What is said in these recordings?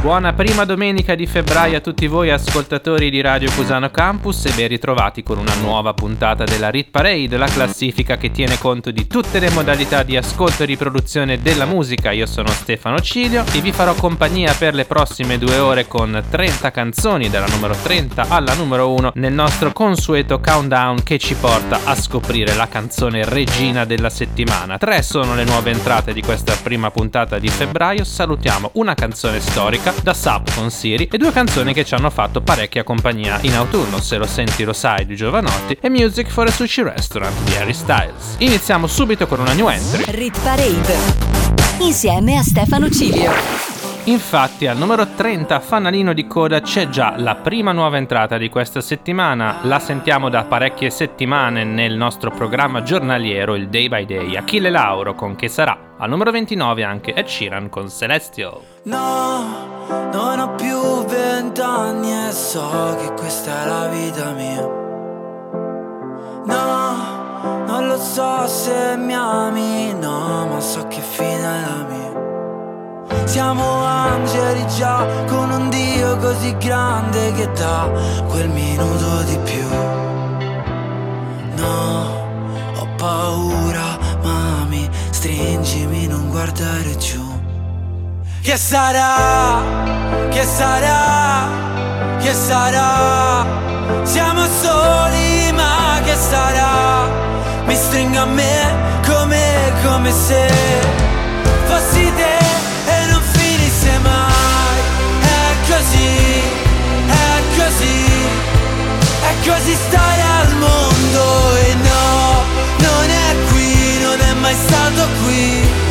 Buona prima domenica di febbraio a tutti voi ascoltatori di Radio Cusano Campus e ben ritrovati con una nuova puntata della Rit Parade, la classifica che tiene conto di tutte le modalità di ascolto e riproduzione della musica. Io sono Stefano Cilio e vi farò compagnia per le prossime due ore con 30 canzoni dalla numero 30 alla numero 1 nel nostro consueto countdown che ci porta a scoprire la canzone regina della settimana. Tre sono le nuove entrate di questa prima puntata di febbraio. Salutiamo una canzone storica musica da Sub con Siri e due canzoni che ci hanno fatto parecchia compagnia in autunno, Se lo senti lo sai di Giovanotti e Music for a Sushi Restaurant di Harry Styles. Iniziamo subito con una new entry. Rit Parade. Insieme a Stefano Cilio. Infatti al numero 30 fanalino di coda c'è già la prima nuova entrata di questa settimana, la sentiamo da parecchie settimane nel nostro programma giornaliero il Day by Day, Achille Lauro con Che sarà, al numero 29 anche Ed Sheeran con Celestial. No, non ho più vent'anni e so che questa è la vita mia. No, non lo so se mi ami, no, ma so che fine è la mia. Siamo angeli già con un Dio così grande che dà quel minuto di più. No, ho paura, mami, stringimi, non guardare giù. Che sarà? Che sarà? Che sarà? Siamo soli, ma che sarà? Mi stringo a me come, come se fossi te mai, è così, è così, è così stare al mondo e no, non è qui, non è mai stato qui,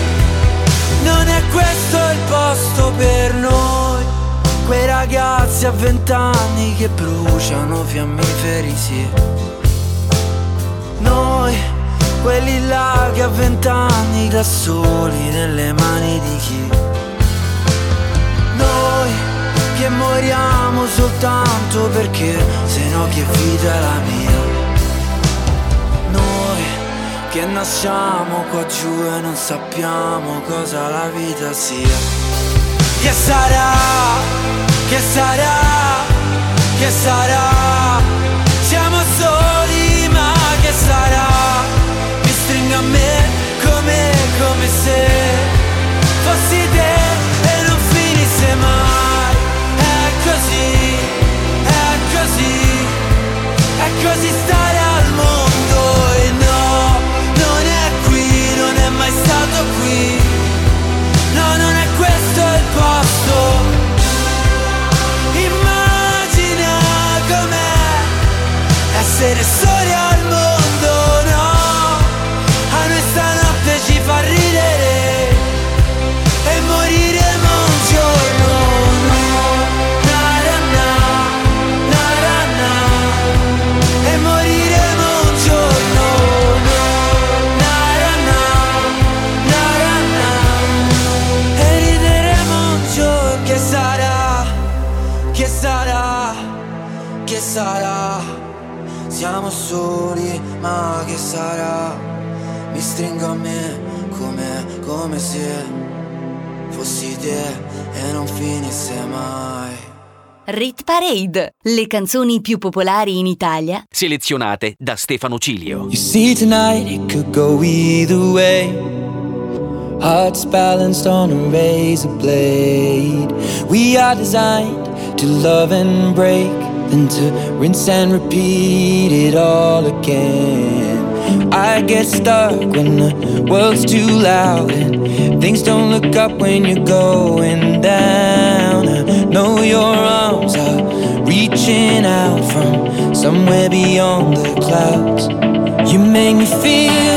non è questo il posto per noi, quei ragazzi a vent'anni che bruciano fiammiferi, sì. Noi, quelli là che a vent'anni da soli nelle mani di chi? Noi che moriamo soltanto perché se no che vita è la mia che nasciamo qua giù e non sappiamo cosa la vita sia. Che sarà, che sarà, che sarà? Siamo soli ma che sarà? Mi stringo a me come, come se fossi te mai. È così, è così È così mai Rit Parade. Le canzoni più popolari in Italia. Selezionate da Stefano Cilio. You see tonight it could go either way. Hearts balanced on a razor blade. We are designed to love and break, then to rinse and repeat it all again. I get stuck when the world's too loud and things don't look up when you're going down. I know your arms are reaching out from somewhere beyond the clouds. You make me feel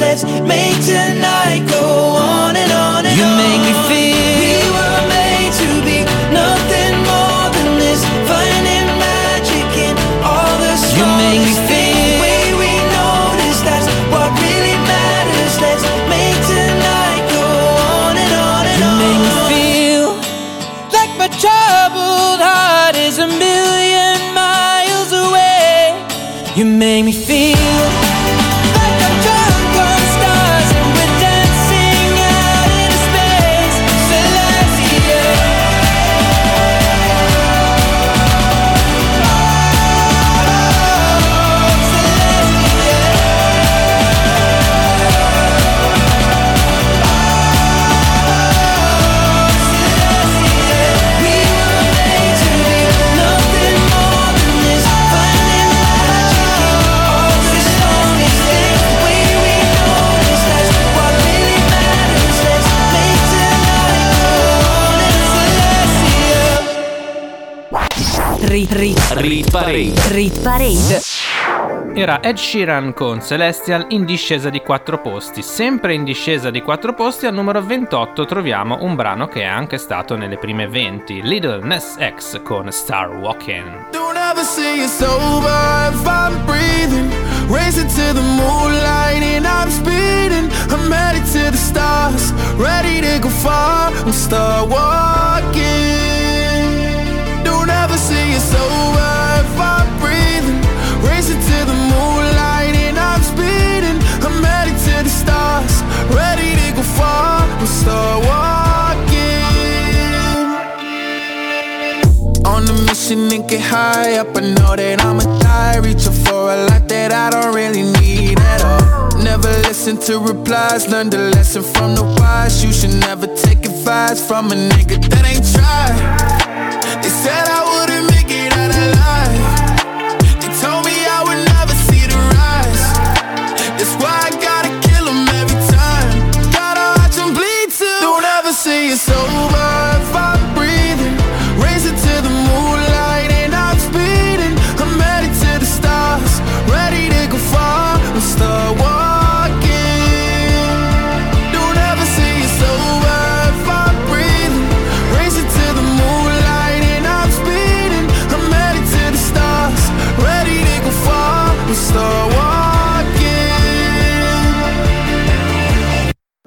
let's make tonight go on and on and you on. You make me feel Rit, rit, rit Parade. Rit Parade. Era Ed Sheeran con Celestial in discesa di 4 posti. Sempre in discesa di 4 posti al numero 28 troviamo un brano che è anche stato nelle prime 20, Little Ness X con Star Walking. Don't ever see you sober if I'm breathing. Racing to the moonlight and I'm speeding. I'm headed to the stars, ready to go far. I'm star walking. You sober if I'm breathing. Racing to the moonlight and I'm speeding. I'm headed to the stars, ready to go far. We'll start walking. On a mission and get high up. I know that I'ma die. Reaching for a life that I don't really need at all. Never listen to replies, learn the lesson from the wise. You should never take advice from a nigga that ain't tried. They said I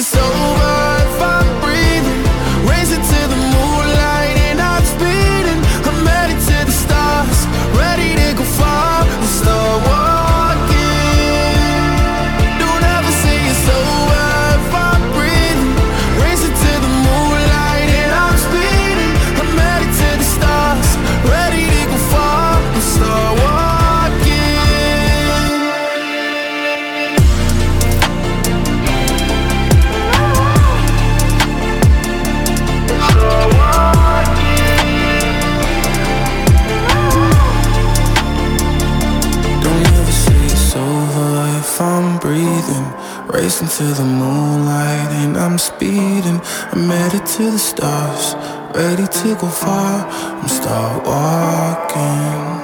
Ever to the moonlight and I'm speeding. I'm headed to the stars, ready to go far. I'm start walking.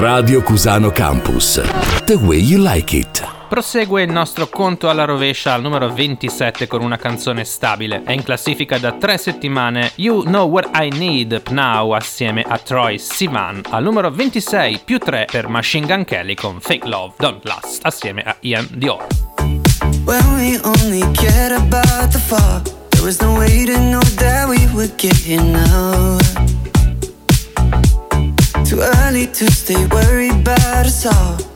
Radio Cusano Campus. The way you like it. Prosegue il nostro conto alla rovescia al numero 27 con una canzone stabile. È in classifica da tre settimane You Know What I Need Now assieme a Troy Sivan. Al numero 26 più 3 per Machine Gun Kelly con Fake Love Don't Last assieme a Ian Dior. When we only cared about the fall, there was no way to know that we would get here now. Too early to stay worried about us all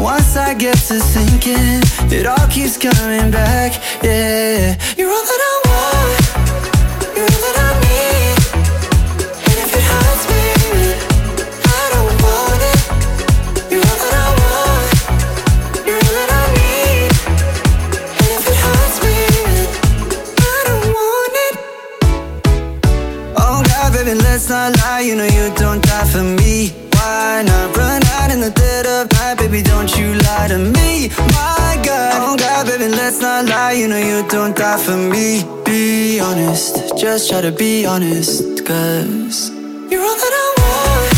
Once I get to thinking, it all keeps coming back. Yeah, you're all that I want, you're all that I need. And if it hurts me, I don't want it. You're all that I want, you're all that I need. And if it hurts me, I don't want it. Oh God, baby, let's not lie. You know to me, my God. Oh God, baby, let's not lie. You know you don't die for me. Be honest, just try to be honest, cause you're all that I want.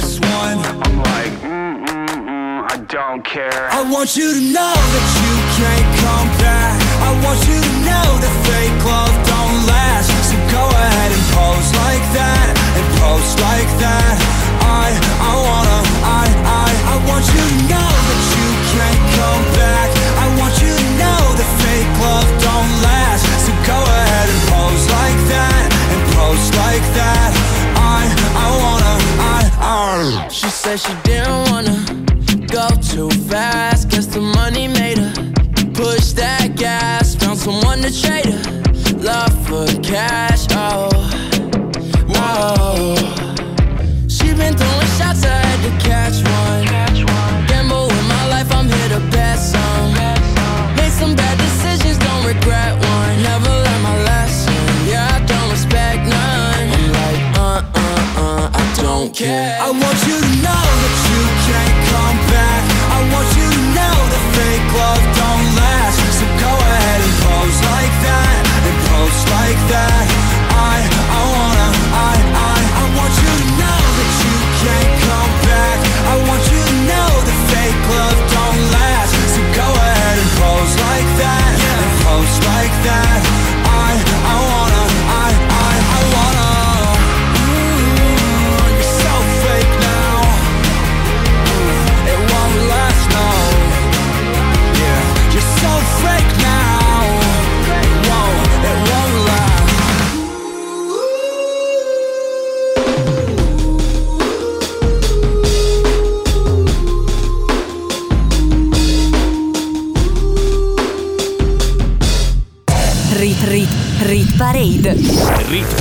best one. I'm like, mm, mm, mm, I don't care. I want you to know that you can't come back. I want you to know that fake love don't last. So go ahead and pose like that, and post like that. I, I wanna, I, I, I want you to know that you can't come back. I want you to know that fake love don't last. So go ahead and pose like that, and post like that. She said she didn't wanna go too fast. Guess the money made her push that gas. Found someone to trade her love for cash. Oh, oh. She been throwing shots, I had to don't care. I want you to know that you can't come back. I want you to know that fake love don't last. So go ahead and pose like that And pose like that.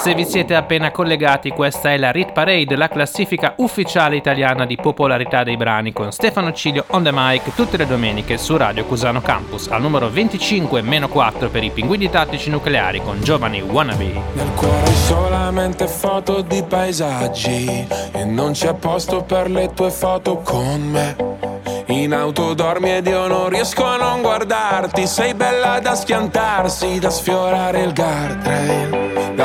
Se vi siete appena collegati, questa è la Rit Parade, la classifica ufficiale italiana di popolarità dei brani con Stefano Cilio on the mic tutte le domeniche su Radio Cusano Campus, al numero 25-4 per i pinguini tattici nucleari con giovani wannabe. Nel cuore solamente foto di paesaggi E non c'è posto per le tue foto con me. In auto dormi ed io non riesco a non guardarti Sei bella da schiantarsi, da sfiorare il guardrail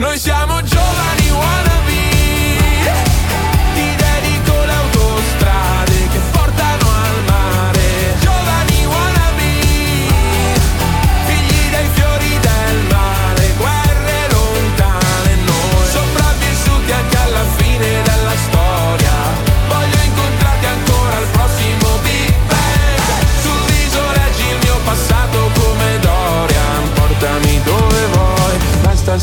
Noi siamo giovani wannabe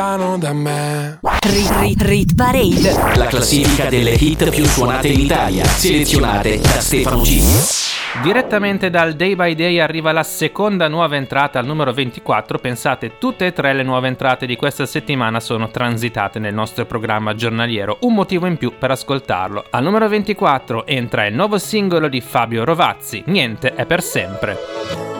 lontano da me. Rit Rit Rit Parade. La classifica delle hit più suonate in Italia. Selezionate da Stefano Cilio. Direttamente dal Day by Day arriva la seconda nuova entrata al numero 24. Pensate, tutte e tre le nuove entrate di questa settimana sono transitate nel nostro programma giornaliero. Un motivo in più per ascoltarlo. Al numero 24 entra il nuovo singolo di Fabio Rovazzi. Niente è per sempre.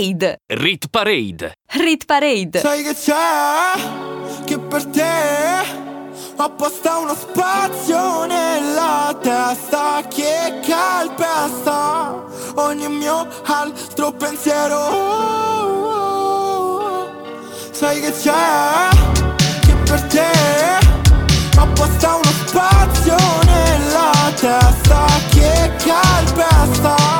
Parade. Rit Parade. Rit Parade. Sai che c'è? Che per te ho apposta uno spazio nella testa che calpesta ogni mio altro pensiero. Sai che c'è? Che per te ho apposta uno spazio nella testa che calpesta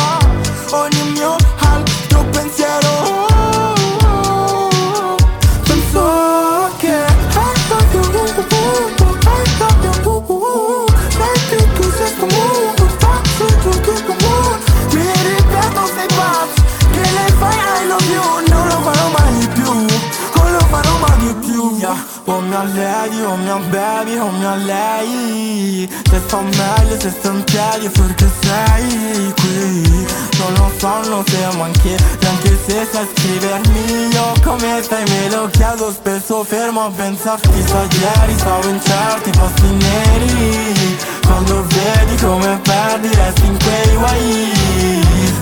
in piedi perché sei qui. Non lo sanno se manchi Neanche se sai scrivermi Io. Come stai me lo chiedo spesso fermo a pensarti. Chissà ieri stavo in certi posti neri. Quando vedi come perdi resti in quei guai.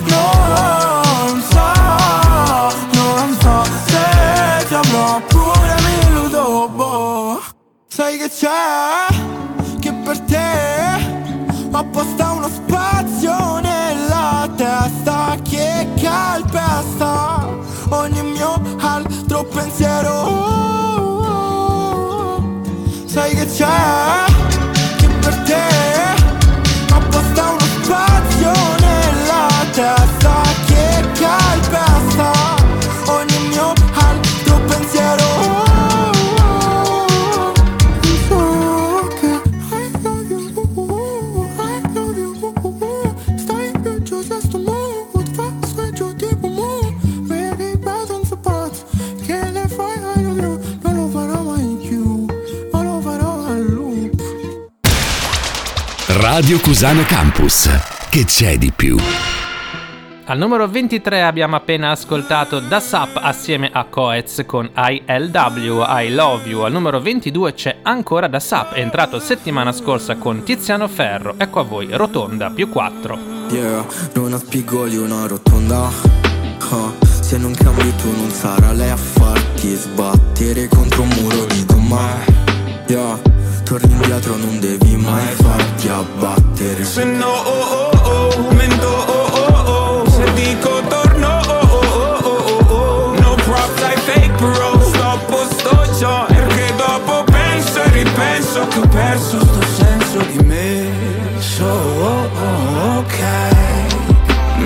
Non so, non so se ti avrò pure mi illudo boh. Sai che c'è? Che per te apposta uno spazio nella testa che calpesta ogni mio altro pensiero Sai che c'è? Radio Cusano Campus. Che c'è di più? Al numero 23 abbiamo appena ascoltato Da Sap assieme a Coez con ILW, I Love You. Al numero 22 c'è ancora Da Sap, è entrato settimana scorsa con Tiziano Ferro. Ecco a voi, Rotonda più 4. Yeah, non ha spigoli una rotonda Ah, Se non cambi tu non sarà lei a farti sbattere contro un muro di gomma Yeah, torni indietro non devi mai farti abbattere Se no, oh oh oh, mento, oh oh oh Se dico torno, oh oh oh oh oh oh No props, I fake bro Stoppo sto già Perché dopo penso e ripenso Che ho perso sto senso di me So, oh oh ok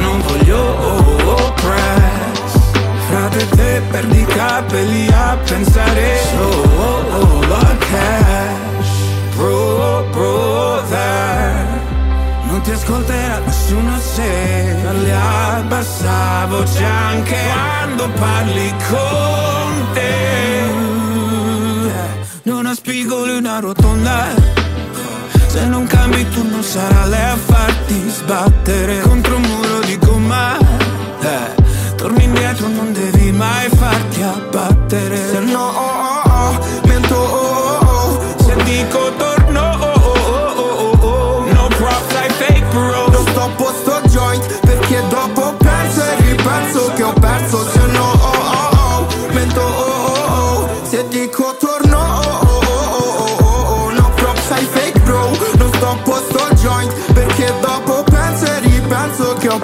Non voglio, oh oh press Frate te perdi capelli a pensare So, oh oh la ascolterà nessuno se parli a bassa voce anche quando parli con te. Non ha spigoli una rotonda Se non cambi tu non sarà lei a farti sbattere Contro un muro di gomma. Eh, Torni indietro non devi mai farti abbattere. Se no oh oh oh, mento oh oh oh Se dico torno bro Non sto a posto joint perché dopo penso e ripenso che ho perso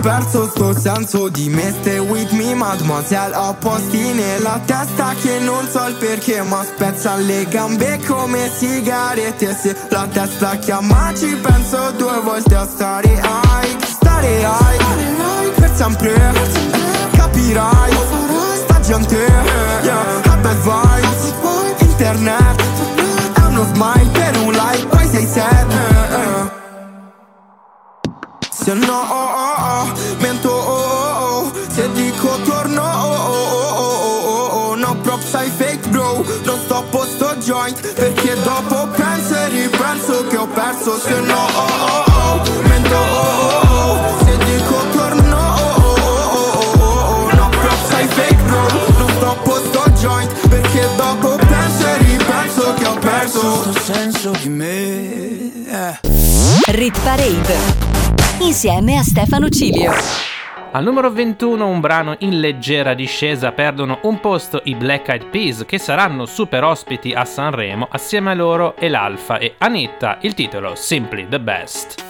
perso sto senso di me Stay with me mademoiselle. Ho posti nella testa che non so il perché Ma spezza le gambe come sigarette. Se la testa chiama ci penso due volte a stare high. Stare high Per sempre. Eh, Capirai Sta gente yeah, Ha bad vibes. Internet È uno smile per un like Poi sei eh. Se no oh oh oh Mento oh oh oh Se dico torno oh oh oh oh oh oh oh No props I fake bro Non sto a posto joint Perché dopo penso e ripenso che ho perso Se no oh oh oh Mento oh oh oh Se dico torno oh oh oh oh oh oh No props I fake bro Non sto a posto joint Perché dopo penso e ripenso che ho perso Sto senso di me eh. Rit Parade insieme a Stefano Cilio. Al numero 21 un brano in leggera discesa perdono un posto i Black Eyed Peas che saranno super ospiti a Sanremo assieme a loro e l'Alfa e Anitta, il titolo Simply the Best.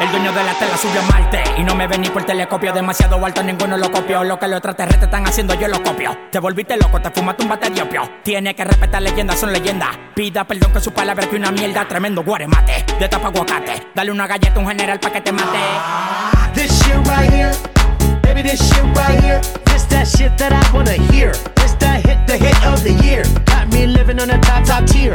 el dueño de la tela subió a Marte Y no me ven ni por telescopio Demasiado alto, ninguno lo copió Lo que los extraterrestres están haciendo, yo lo copio Te volviste loco, te fumaste un bate de opio Tiene que respetar leyendas, son leyendas Pida perdón que su palabra que una mierda Tremendo guaremate, de tapa aguacate Dale una galleta a un general pa' que te mate This shit right here, baby, this shit right here. This that shit that I wanna hear. This that hit, the hit of the year. Got me living on the top, top tier.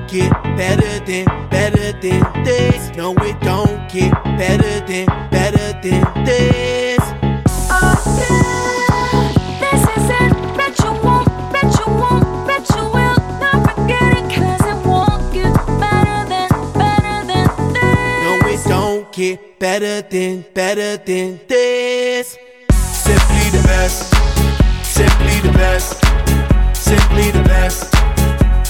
get better than, better than this. No, it don't get better than, better than this. This is it. Bet you won't, bet you won't, bet you will. Now forget it, cause it won't get better than, better than this. No, it don't get better than, better than this. Simply the best. Simply the best. Simply the best.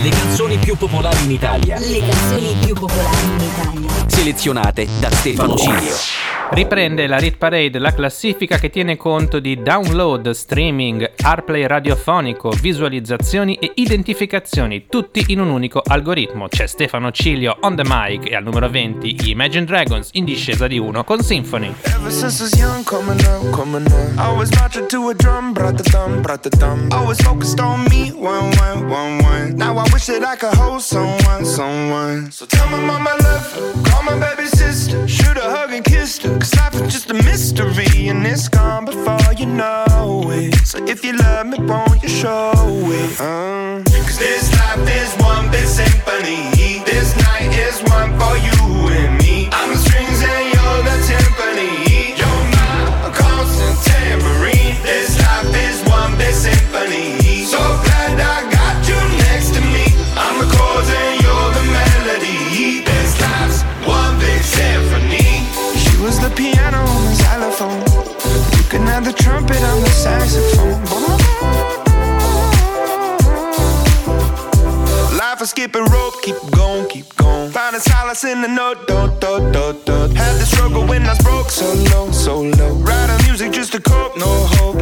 Le canzoni più popolari in Italia. Le canzoni più popolari in Italia. Selezionate da Stefano Cilio. Riprende la Rit Parade la classifica che tiene conto di download, streaming, airplay radiofonico, visualizzazioni e identificazioni, tutti in un unico algoritmo. C'è Stefano Cilio on the mic e al numero 20 gli Imagine Dragons in discesa di 1 con Symphony. Ever since I was young, coming up, coming up. I was marching to a drum, brought the thumb, brought the thumb. Always focused on me, one, one, one, one. Now I wish that I could hold someone, someone. So tell my mama I love her, call my baby sister, shoot a hug and kiss her. Cause life is just a mystery and it's gone before you know it. So if you love me, won't you show it? Uh. Cause this life is one big symphony. This night is one for you and me. I'm Solace in the note, do, do, do, do. Had the struggle when I was broke, so low, so low. Writing music just to cope, no hope.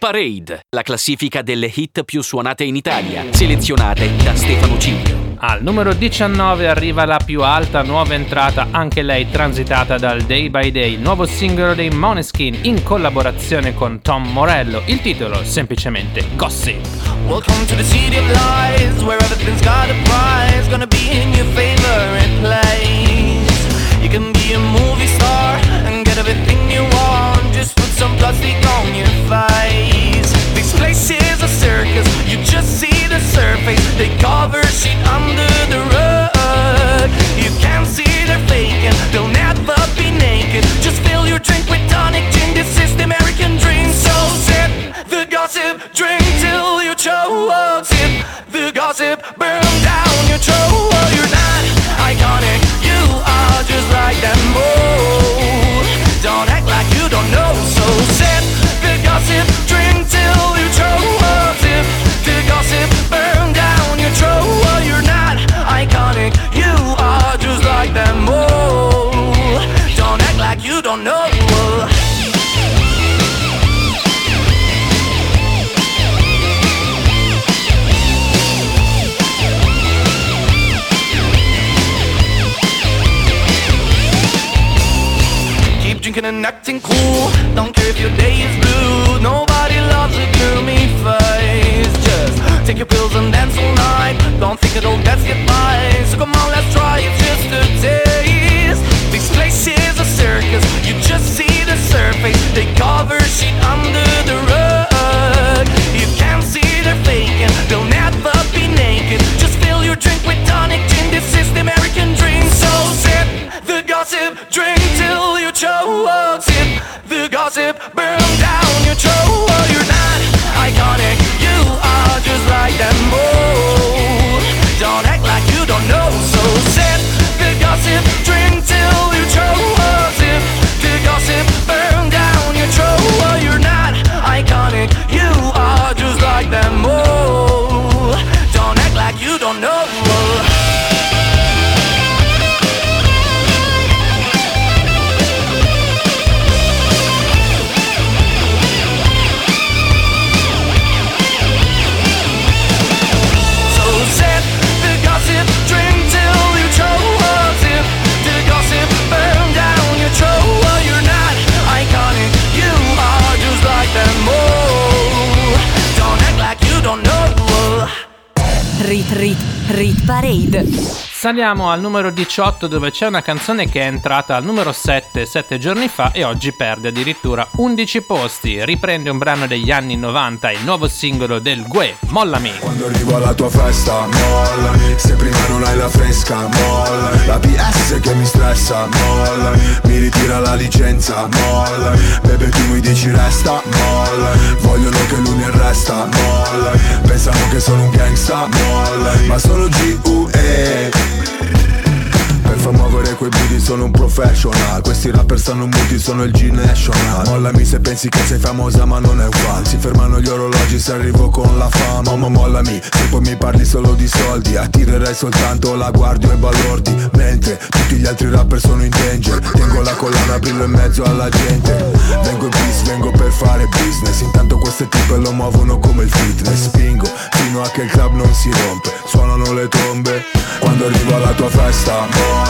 Parade, la classifica delle hit più suonate in Italia, selezionate da Stefano Ciglio. Al numero 19 arriva la più alta nuova entrata, anche lei transitata dal Day by Day, nuovo singolo dei Moneskin in collaborazione con Tom Morello. Il titolo semplicemente Gossip. Welcome to the city of lies, where everything's got a prize. Gonna be in your favorite place. You can be a movie star and get everything you want. Just put some plastic on your face. This place is a circus, you just see the surface. They cover shit under the rug. You can't see they're faking, they'll never be naked. Just fill your drink with tonic gin. This is the American dream. So sip the gossip, drink till you choke. Sip the gossip, don't know. Keep drinking and acting cool. Don't care if your day is blue. Nobody loves a gloomy face. Just take your pills and dance all night. Don't think it'll get by. So come on, let's try it just a taste. This place is a circus. You just see the surface. They cover shit under Rit Parade. Saliamo al numero 18 dove c'è una canzone che è entrata al numero 7 sette giorni fa e oggi perde addirittura 11 posti. Riprende un brano degli anni 90, il nuovo singolo del Gue, Mollami. Quando arrivo alla tua festa, mollami. Se prima non hai la fresca, mollami. La PS che mi stressa, mollami. Mi ritira la licenza, mollami. Bebe tu mi dici resta, mollami. Vogliono che lui mi arresta, mollami. Pensano che sono un gangsta, mollami. Ma sono G.U.E muovere quei booty sono un professional. Questi rapper stanno muti, sono il G-National Mollami se pensi che sei famosa ma non è uguale. Si fermano gli orologi se arrivo con la fama. Ma mollami, se poi mi parli solo di soldi Attirerai soltanto la guardia e balordi. Mentre tutti gli altri rapper sono in danger. Tengo la collana, brillo in mezzo alla gente. Vengo in peace, vengo per fare business. Intanto queste tipe lo muovono come il fitness. Spingo fino a che il club non si rompe. Suonano le trombe Quando arrivo alla tua festa, mollami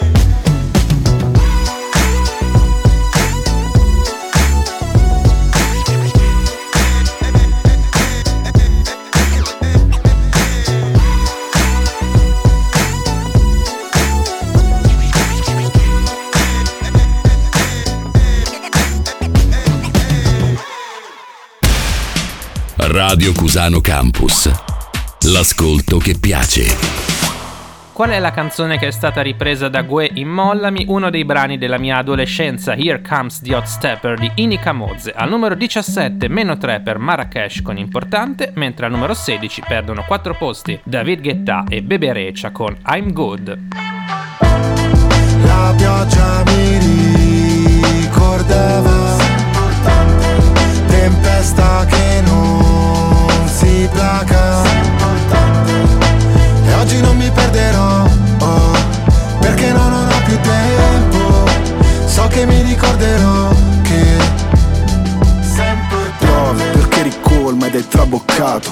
Radio Cusano Campus. L'ascolto che piace. Qual è la canzone che è stata ripresa da Gue in Mollami, uno dei brani della mia adolescenza, Here Comes the Hot Stepper di Inika Mozze. Al numero 17, meno 3 per Marrakesh con Importante, mentre al numero 16 perdono 4 posti David Guetta e Bebe Recia con I'm Good. La pioggia mi ricordava Tempesta che oggi non mi perderò oh, Perché no, non ho più tempo. So che mi ricorderò che Piove perché ricolma ed è traboccato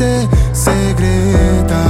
fosse segreta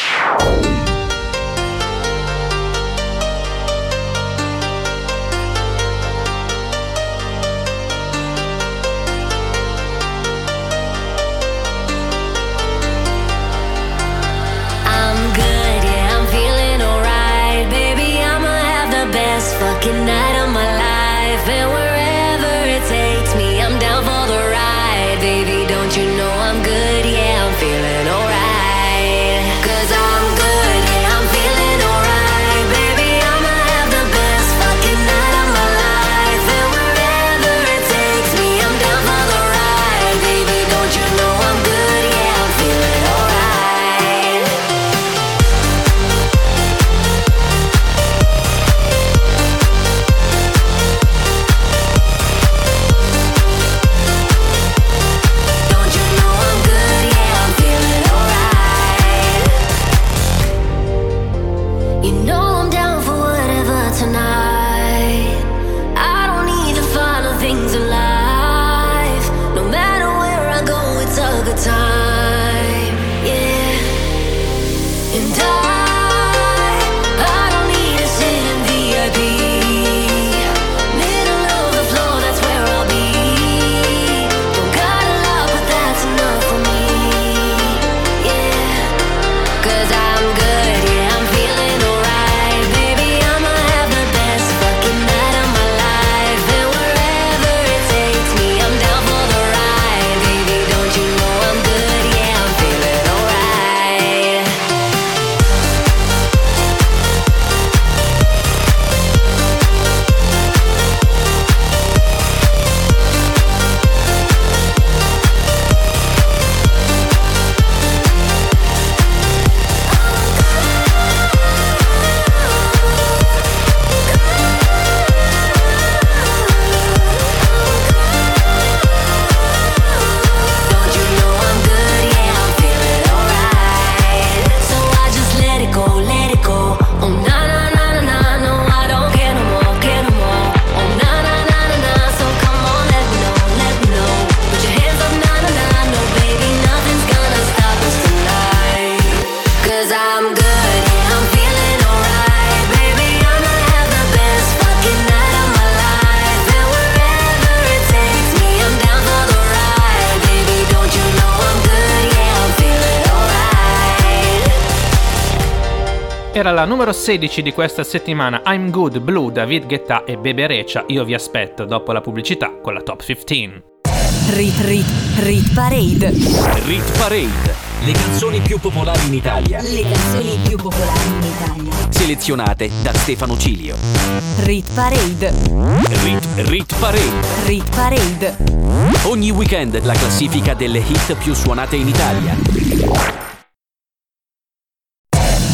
Era la numero 16 di questa settimana I'm Good Blue David Guetta e Bebe Recia. Io vi aspetto dopo la pubblicità con la top 15. Rit, rit, rit parade. Rit Parade. Le canzoni più popolari in Italia, Le canzoni più popolari in Italia. selezionate da Stefano Cilio. Rit parade. Rit, Rit Parade. Rit parade. Ogni weekend la classifica delle hit più suonate in Italia.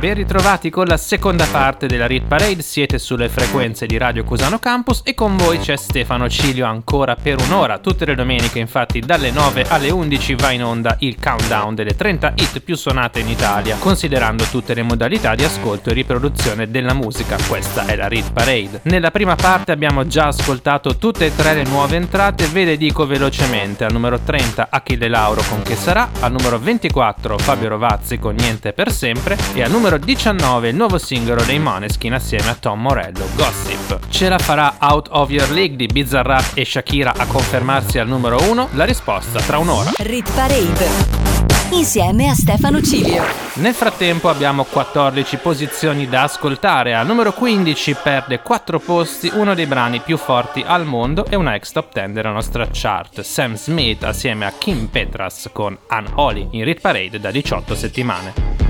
Ben ritrovati con la seconda parte della Rit Parade, siete sulle frequenze di Radio Cusano Campus e con voi c'è Stefano Cilio ancora per un'ora. Tutte le domeniche infatti dalle 9 alle 11 va in onda il countdown delle 30 hit più suonate in Italia, considerando tutte le modalità di ascolto e riproduzione della musica. Questa è la Rit Parade. Nella prima parte abbiamo già ascoltato tutte e tre le nuove entrate, ve le dico velocemente. Al numero 30 Achille Lauro con Che sarà, al numero 24 Fabio Rovazzi con Niente per sempre e al numero 19 il nuovo singolo dei Måneskin assieme a Tom Morello, Gossip. Ce la farà Out of Your League di Bizarrap e Shakira a confermarsi al numero 1? La risposta tra un'ora. Rit parade. Insieme a Stefano Cilio. Nel frattempo abbiamo 14 posizioni da ascoltare. Al numero 15 perde 4 posti uno dei brani più forti al mondo e una ex top 10 della nostra chart. Sam Smith assieme a Kim Petras con Unholy in Rit Parade da 18 settimane.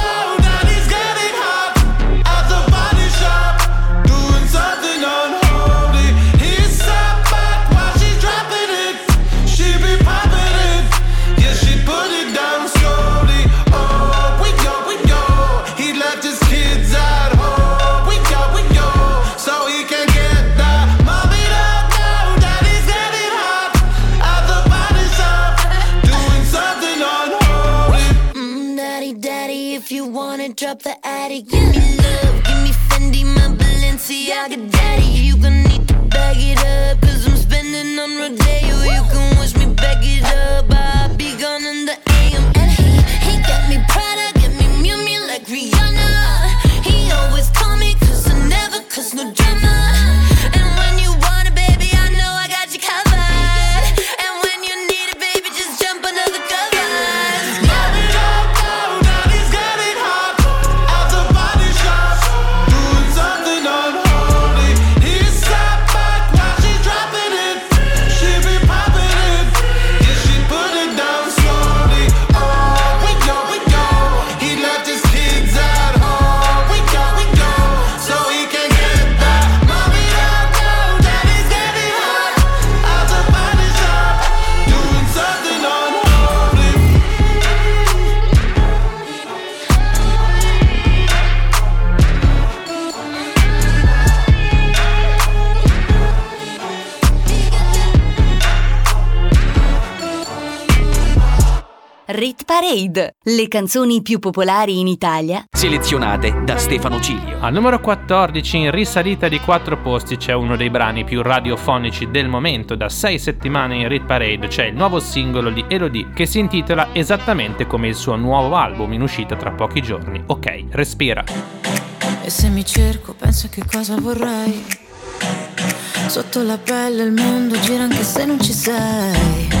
Parade, le canzoni più popolari in Italia Selezionate da Stefano Cilio. Al numero 14, in risalita di 4 posti, c'è uno dei brani più radiofonici del momento. Da 6 settimane in Rit Parade c'è il nuovo singolo di Elodie che si intitola esattamente come il suo nuovo album in uscita tra pochi giorni. Ok, respira. E se mi cerco, penso che cosa vorrei. Sotto la pelle il mondo gira anche se non ci sei.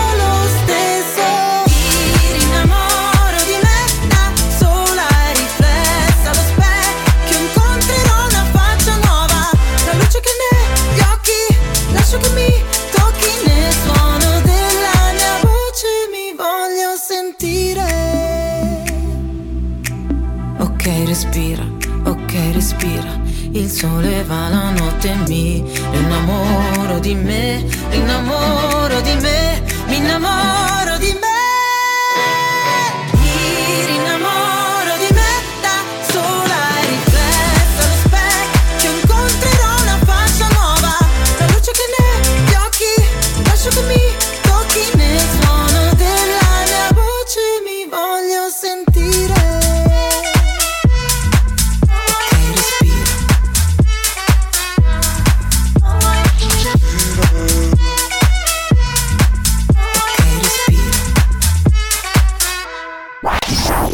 tocchi nel suono della mia voce Mi voglio sentire Ok, respira, ok, respira. Il sole va la notte mi innamoro di me, innamoro di me, mi innamoro di me.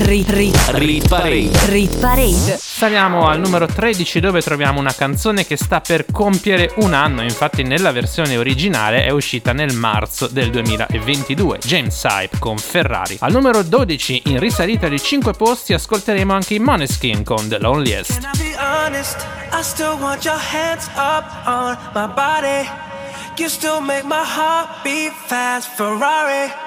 Rit, rit, Rit Parade. rit Parade. Saliamo al numero 13 dove troviamo una canzone che sta per compiere un anno, infatti nella versione originale è uscita nel marzo del 2022, James Hype con Ferrari. Al numero 12 in risalita di 5 posti ascolteremo anche i Moneskin con The Loneliest. Can I be honest? I still want your hands up on my body. You still make my heart beat fast. Ferrari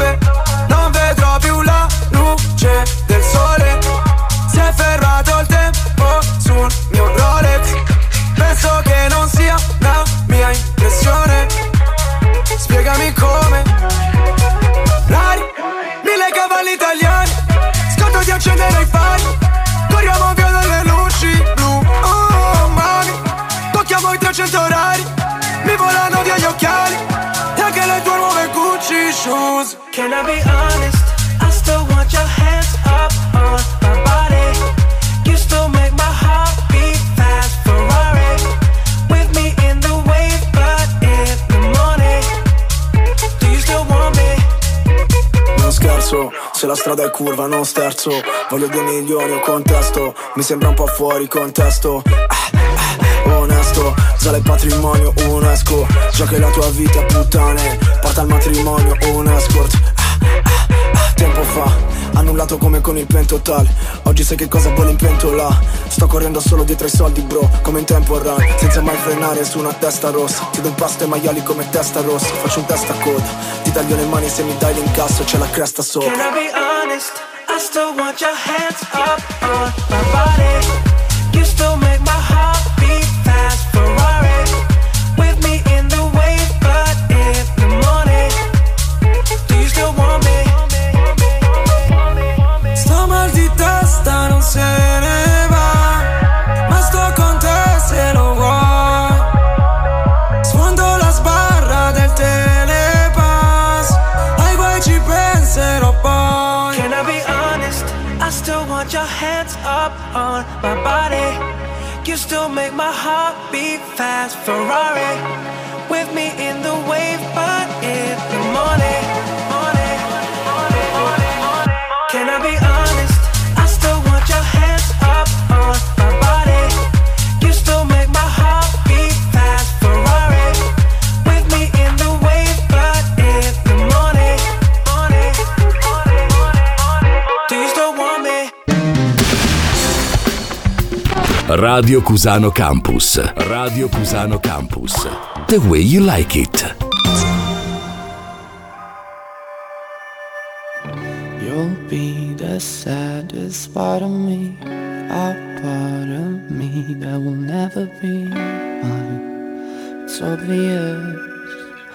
200 orari Mi volano via gli occhiali E anche le tue nuove Gucci shoes. Can I be honest? I still want your hands up on my body. You still make my heart beat fast Ferrari. With me in the wave but in the morning. Do you still want me? Non scherzo, se la strada è curva non sterzo. Voglio due milioni o contesto. Mi sembra un po' fuori contesto. Ah, ah, oh, no. Onesto, sale patrimonio UNESCO Già che la tua vita puttane. Porta al matrimonio un escort. Ah, ah, ah, Tempo fa, annullato come con il pentotal Oggi sai che cosa vuole in pentola Sto correndo solo dietro ai soldi bro. Come in tempo run Senza mai frenare su una testa rossa. Ti do un pasto ai maiali come testa rossa. Faccio un testa coda. Ti taglio le mani se mi dai l'incasso. C'è la cresta sopra. Can I be honest? I still want your hands up. On my body. Fast. Ferrari with me in Radio Cusano Campus. Radio Cusano Campus. The way you like it. You'll be the saddest part of me, a part of me that will never be mine. It's obvious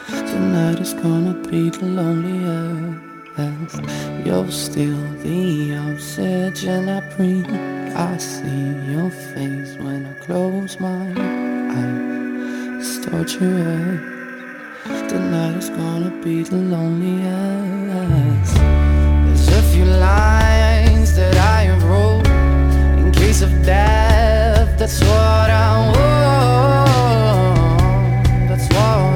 tonight is gonna be the loneliest. You're still the oxygen I breathe. I see your face when I close my eyes. It's torturous. Tonight is gonna be the loneliest. There's a few lines that I have wrote in case of death. That's what I want. That's what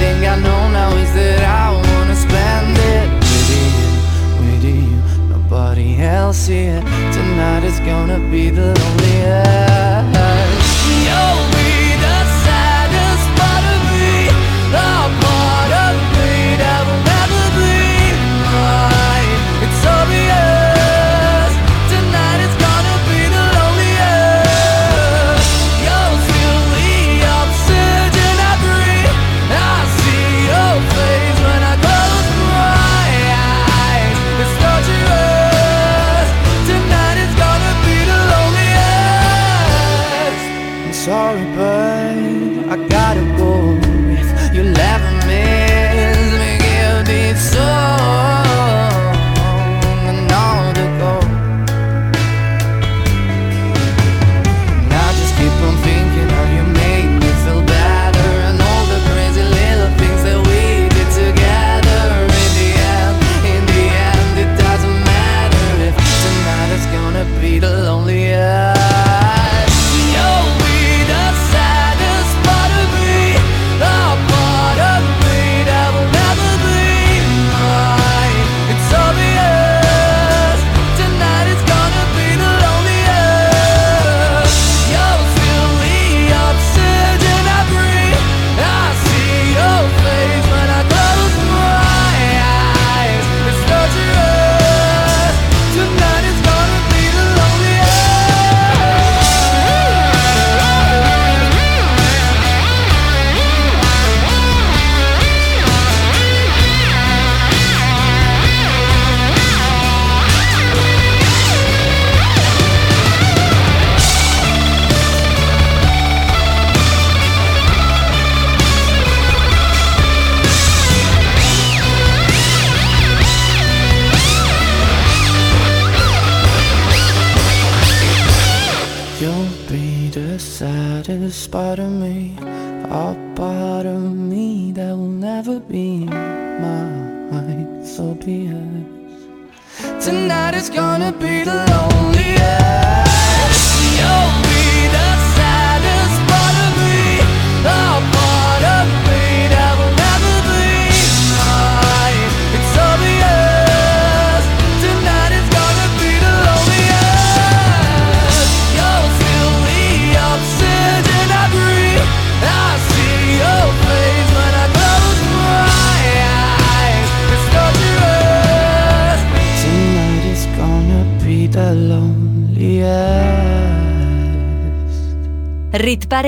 thing I know now is that I wanna spend it with you, with you. Nobody else here. Tonight is gonna be the loneliest.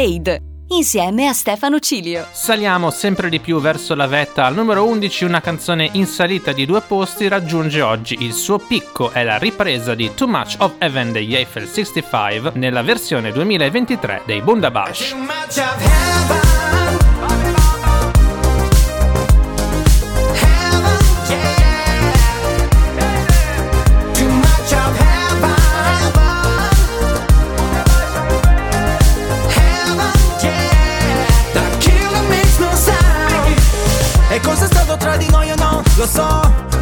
Parade insieme a Stefano Cilio. Saliamo sempre di più verso la vetta. Al numero 11 una canzone in salita di due posti raggiunge oggi il suo picco, è la ripresa di Too Much of Heaven degli Eiffel 65 nella versione 2023 dei Bundabash. so,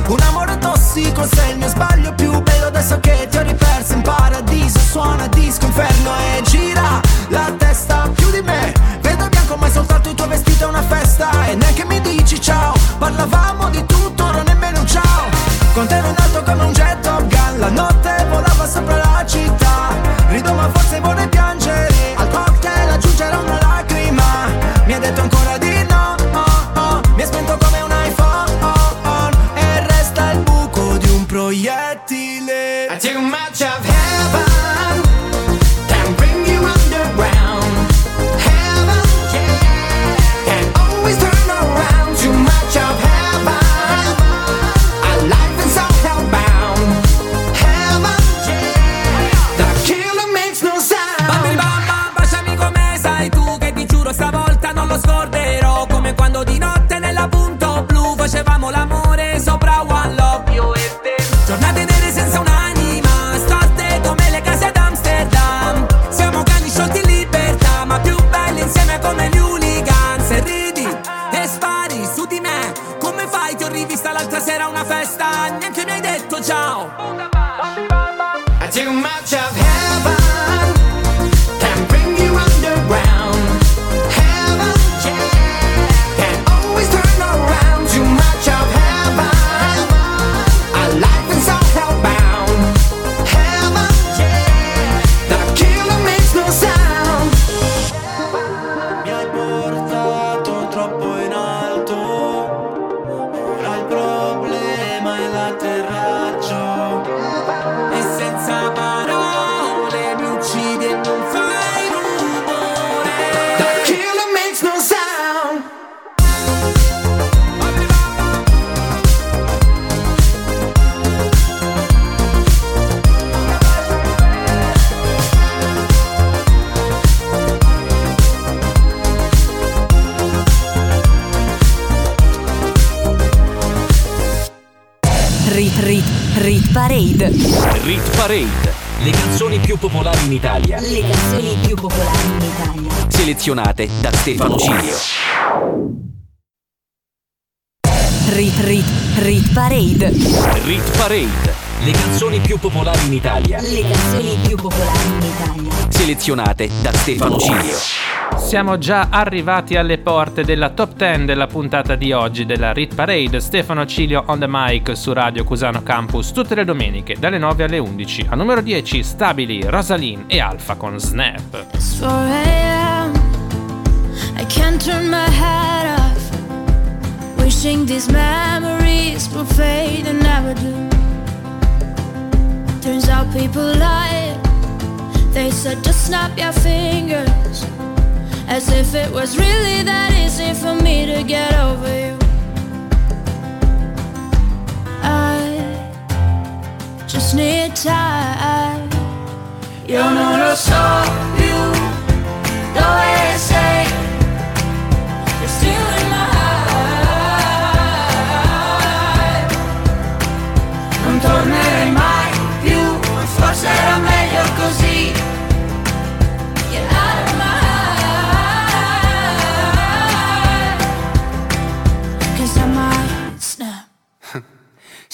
un amore tossico sei Selezionate da Stefano Cilio. Rit, Rit, Rit Parade. Rit Parade. Le canzoni più popolari in Italia. Le canzoni più popolari in Italia. Selezionate da Stefano Cilio. Siamo già arrivati alle porte della top 10 della puntata di oggi della Rit Parade. Stefano Cilio on the mic su Radio Cusano Campus tutte le domeniche dalle 9 alle 11. A numero 10 stabili Rosaline e Alfa con Snap. It's 4 a.m. I can't turn my head off. Wishing these memories will fade and never do. Turns out people lie. They said just snap your fingers. As if it was really that easy for me to get over you. I just need time. Io non lo so più dove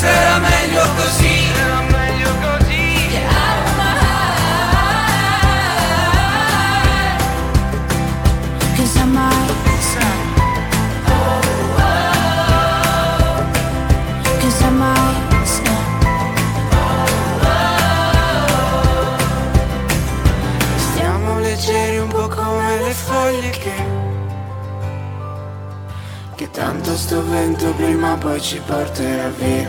forse era meglio così. Era meglio così. Get out of my heart. 'Cause I might snap. Oh, oh. 'Cause I might snap. Stiamo leggeri un po' come le foglie che Che tanto sto vento prima o poi ci porterà via,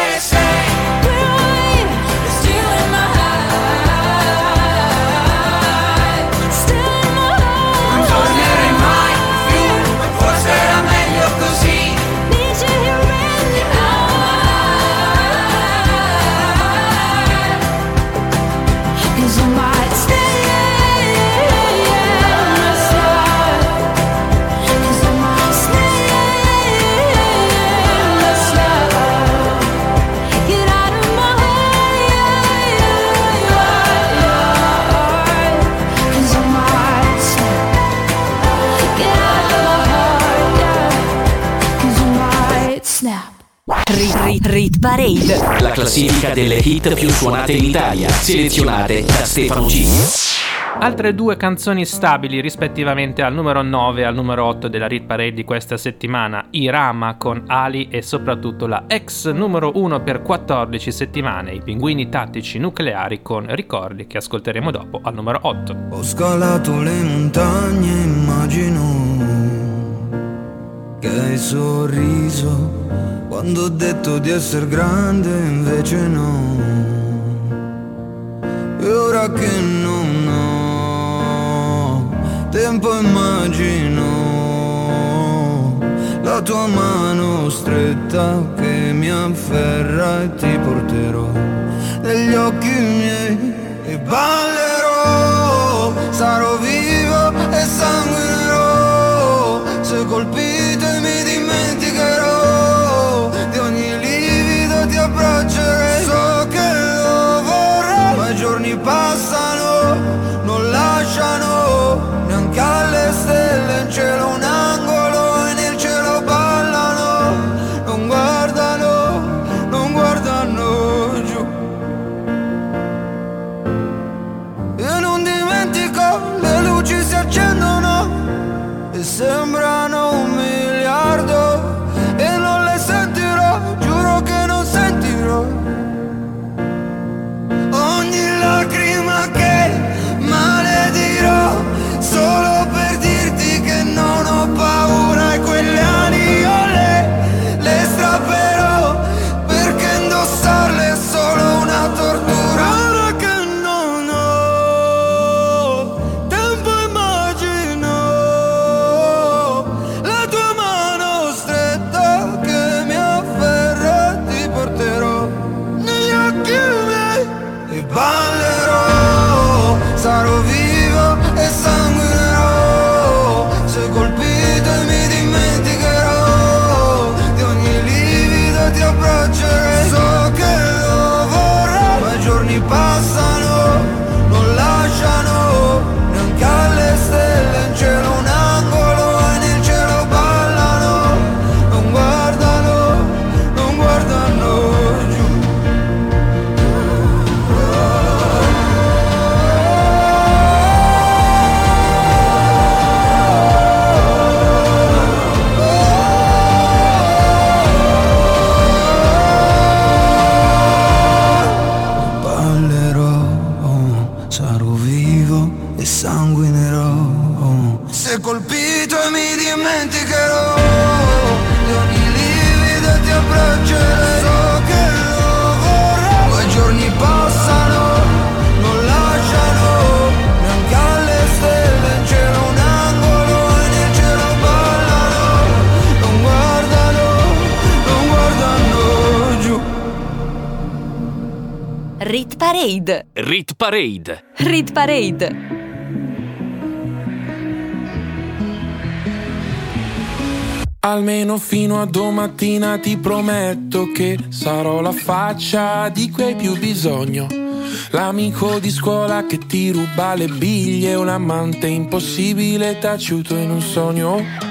Rit, Rit, Rit Parade. La classifica delle hit più suonate in Italia. Selezionate da Stefano Cilio. Altre due canzoni stabili rispettivamente al numero 9 e al numero 8 della Rit Parade di questa settimana, Irama con Ali e soprattutto la ex numero 1 per 14 settimane, i pinguini tattici nucleari con ricordi che ascolteremo dopo al numero 8. Ho scalato le montagne, immagino che hai sorriso quando ho detto di essere grande, invece no. E ora che non ho tempo, immagino la tua mano stretta che mi afferra e ti porterò negli occhi miei e ballerò, sarò vivo e sanguinerò, se colpite Parade. Rit Parade. Rit Parade. Almeno fino a domattina ti prometto che sarò la faccia di cui hai più bisogno. L'amico di scuola che ti ruba le biglie, un amante impossibile taciuto in un sogno.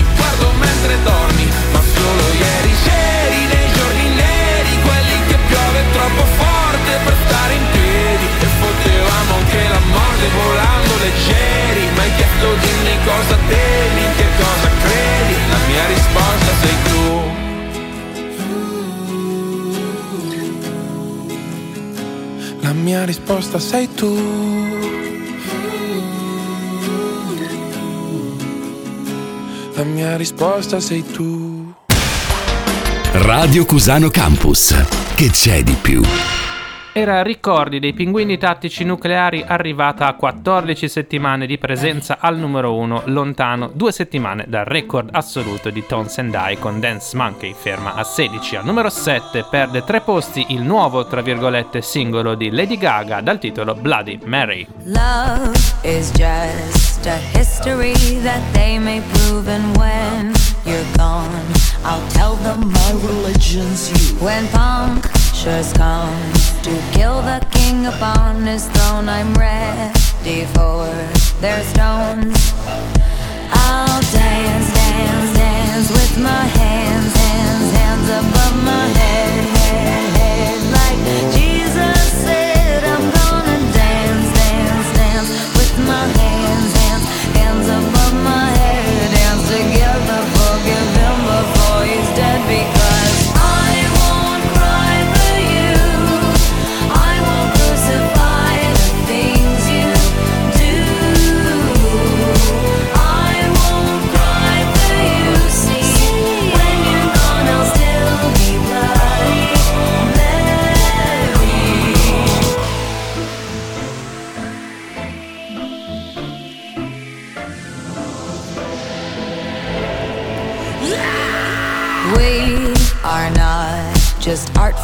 Chiesto dimmi cosa temi, che cosa credi La mia risposta sei tu La mia risposta sei tu La mia risposta sei tu Radio Cusano Campus. Che c'è di più? Era Ricordi dei pinguini tattici nucleari arrivata a 14 settimane di presenza al numero 1, lontano due settimane dal record assoluto di Tom Sendai con Dance Monkey, ferma a 16. Al numero 7 perde tre posti il nuovo, tra virgolette, singolo di Lady Gaga dal titolo Bloody Mary. Love is just a history that they may prove, and when you're gone, I'll tell them my religion's you. When punctures come to kill the king upon his throne, I'm ready for their stones. I'll dance, dance, dance with my hands, hands, hands above my head, head, head, like Jesus said. I'm gonna dance, dance, dance with my hands, hands,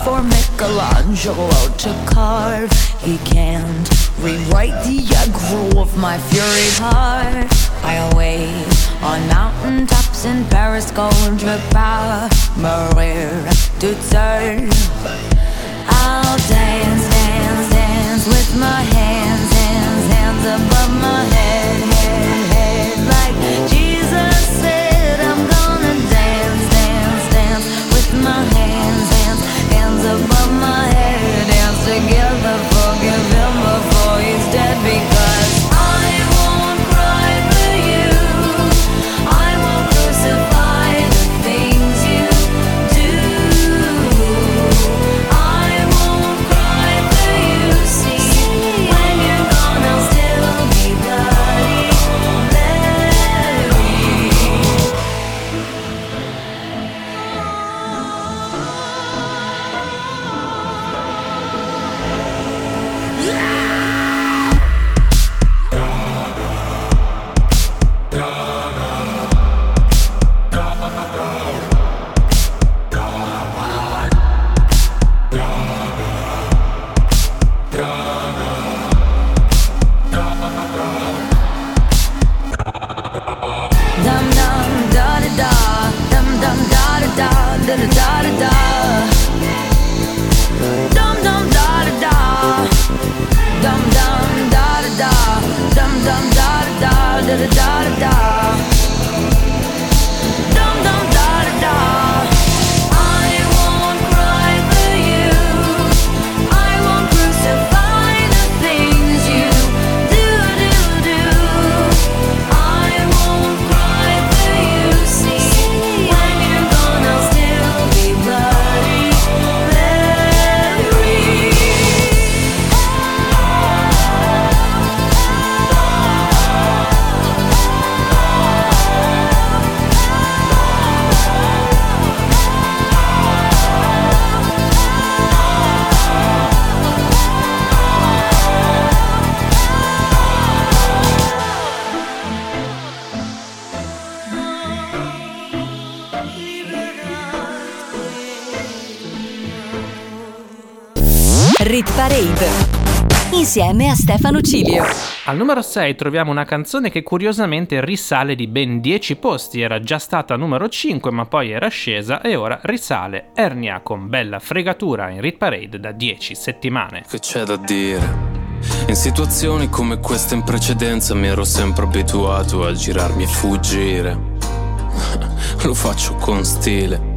for Michelangelo to carve. He can't rewrite the aggro of my fury heart. I wait on mountaintops in Paris, gold power, Maria to turn. I'll dance, dance, dance with my hands, hands, hands above my head, head, head. Like Jesus said, insieme a Stefano Cilio. Al numero 6 troviamo una canzone che curiosamente risale di ben 10 posti, era già stata numero 5 ma poi era scesa e ora risale Ernia con bella fregatura in Rit Parade da 10 settimane. Che c'è da dire? In situazioni come questa in precedenza mi ero sempre abituato a girarmi e fuggire. Lo faccio con stile.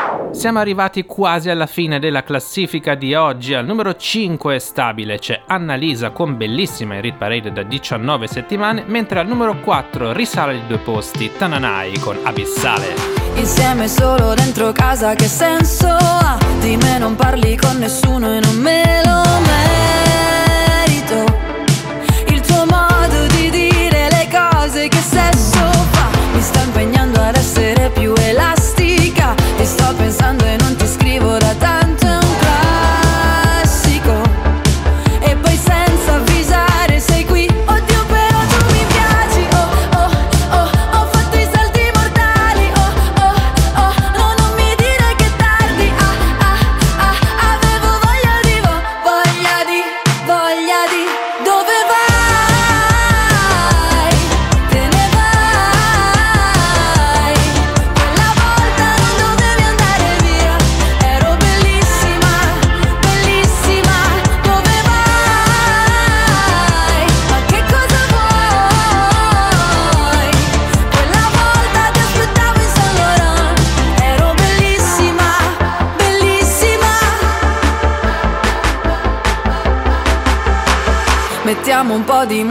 Siamo arrivati quasi alla fine della classifica di oggi. Al numero 5 stabile c'è Annalisa con bellissima in Parade da 19 settimane, mentre al numero 4 risale di due posti Tananai con Abissale. Insieme solo dentro casa che senso ha? Di me non parli con nessuno e non me lo merito Il tuo modo di dire le cose che sesso fa Mi sta impegnando ad essere più Ti sto pensando e non ti scrivo da tanto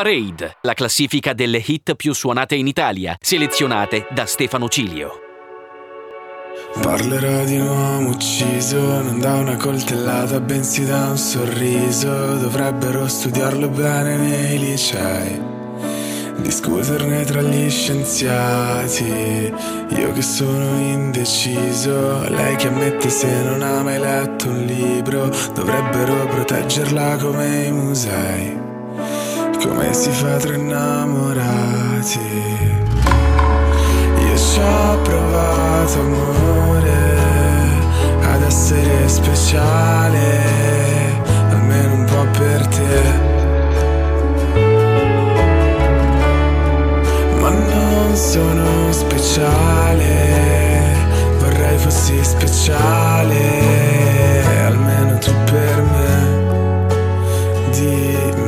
Parade. La classifica delle hit più suonate in Italia. Selezionate da Stefano Cilio. Parlerò di un uomo ucciso non da una coltellata bensì da un sorriso Dovrebbero studiarlo bene nei licei Discuterne tra gli scienziati Io che sono indeciso Lei che ammette se non ha mai letto un libro Dovrebbero proteggerla come i musei Come si fa tra innamorati Io ci ho provato amore speciale, almeno un po' per te. Ma non sono speciale, vorrei fossi speciale, almeno tu per me. Dimmi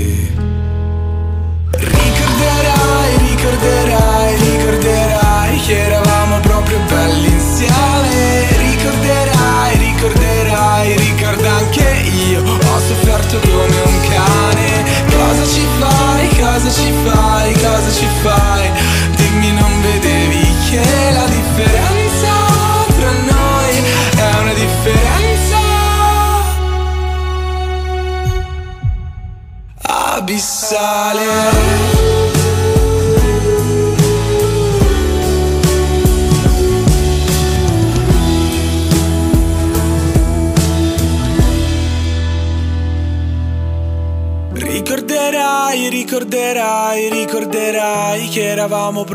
Ricorderai, ricorderai, ricorderai che eravamo proprio belli insieme. Ricorderai, ricorderai, ricorda anche io. Ho sofferto come un cane. Cosa ci fai, cosa ci fai, cosa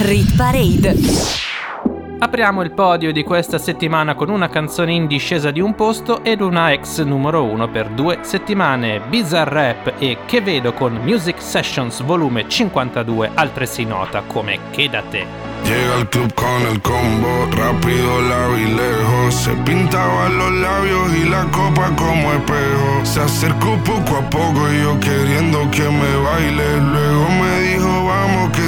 Rit Parade. Apriamo il podio di questa settimana con una canzone in discesa di un posto ed una ex numero uno per due settimane, Bizarre Rap e Che vedo con Music Sessions volume 52, altresì nota come Quédate. Llega al club con el combo, rápido la vi lejos. Se pintaba los labios y la copa como espejo. Se acercó poco a poco y yo queriendo que me baile. Luego me dijo, vamos que te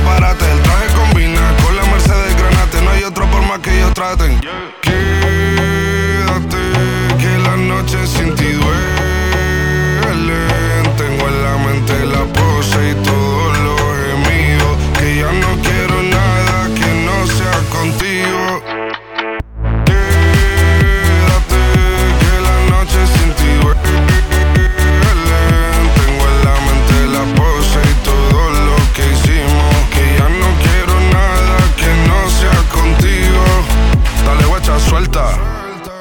escaparate. El traje combina con la Mercedes Granate. No hay otro por más que ellos traten.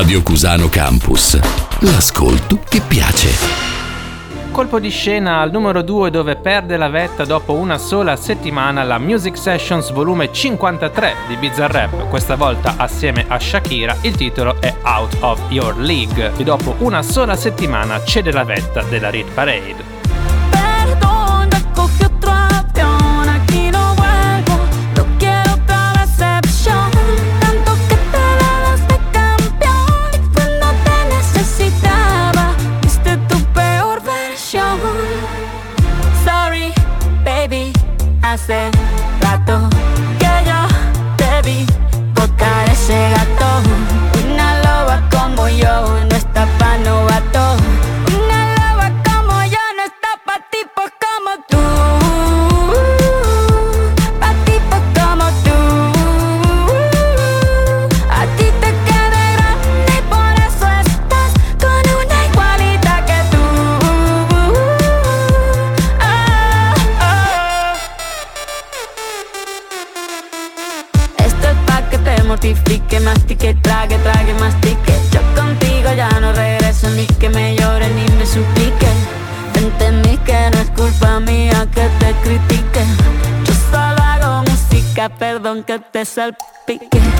Radio Cusano Campus. L'ascolto che piace. Colpo di scena al numero 2 dove perde la vetta dopo una sola settimana la Music Sessions volume 53 di Bizarrap, questa volta assieme a Shakira, il titolo è Out of Your League e dopo una sola settimana cede la vetta della Rit Parade. say perdón que te salpique.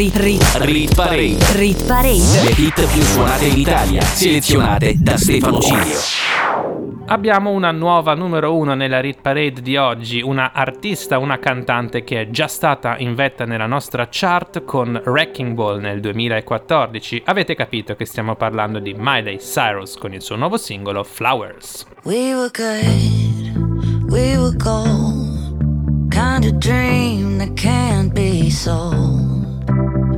Rit, rit, Rit Parade. rit parade. Le hit più suonate in Italia, selezionate da Stefano Cilio. Abbiamo una nuova numero uno nella Rit Parade di oggi, una artista, una cantante che è già stata in vetta nella nostra chart con Wrecking Ball nel 2014. Avete capito che stiamo parlando di Miley Cyrus con il suo nuovo singolo Flowers. We were good, we were gold. Kind of dream that can't be sold.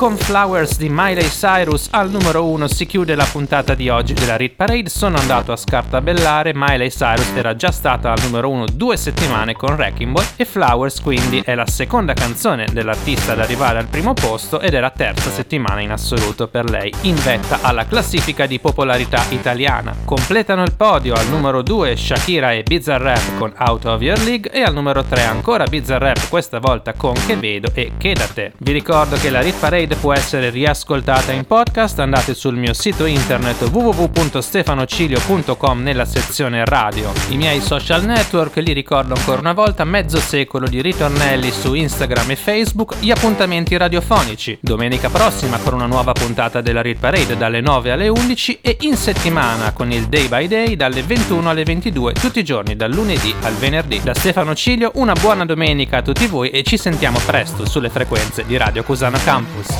con Flowers di Miley Cyrus al numero 1 si chiude la puntata di oggi della Rit Parade. Sono andato a scartabellare, Miley Cyrus era già stata al numero 1 due settimane con Wrecking Ball e Flowers quindi è la seconda canzone dell'artista ad arrivare al primo posto ed è la terza settimana in assoluto per lei, in vetta alla classifica di popolarità italiana. Completano il podio al numero 2 Shakira e Bizarrap con Out of Your League e al numero 3 ancora Bizarrap questa volta con Che Vedo e Che Da Te. Vi ricordo che la Rit Parade può essere riascoltata in podcast, andate sul mio sito internet www.stefanocilio.com nella sezione radio. I miei social network, li ricordo ancora una volta, mezzo secolo di ritornelli su Instagram e Facebook, gli appuntamenti radiofonici. Domenica prossima con una nuova puntata della Rit Parade dalle 9 alle 11 e in settimana con il Day by Day dalle 21 alle 22 tutti i giorni dal lunedì al venerdì. Da Stefano Cilio una buona domenica a tutti voi e ci sentiamo presto sulle frequenze di Radio Cusano Campus.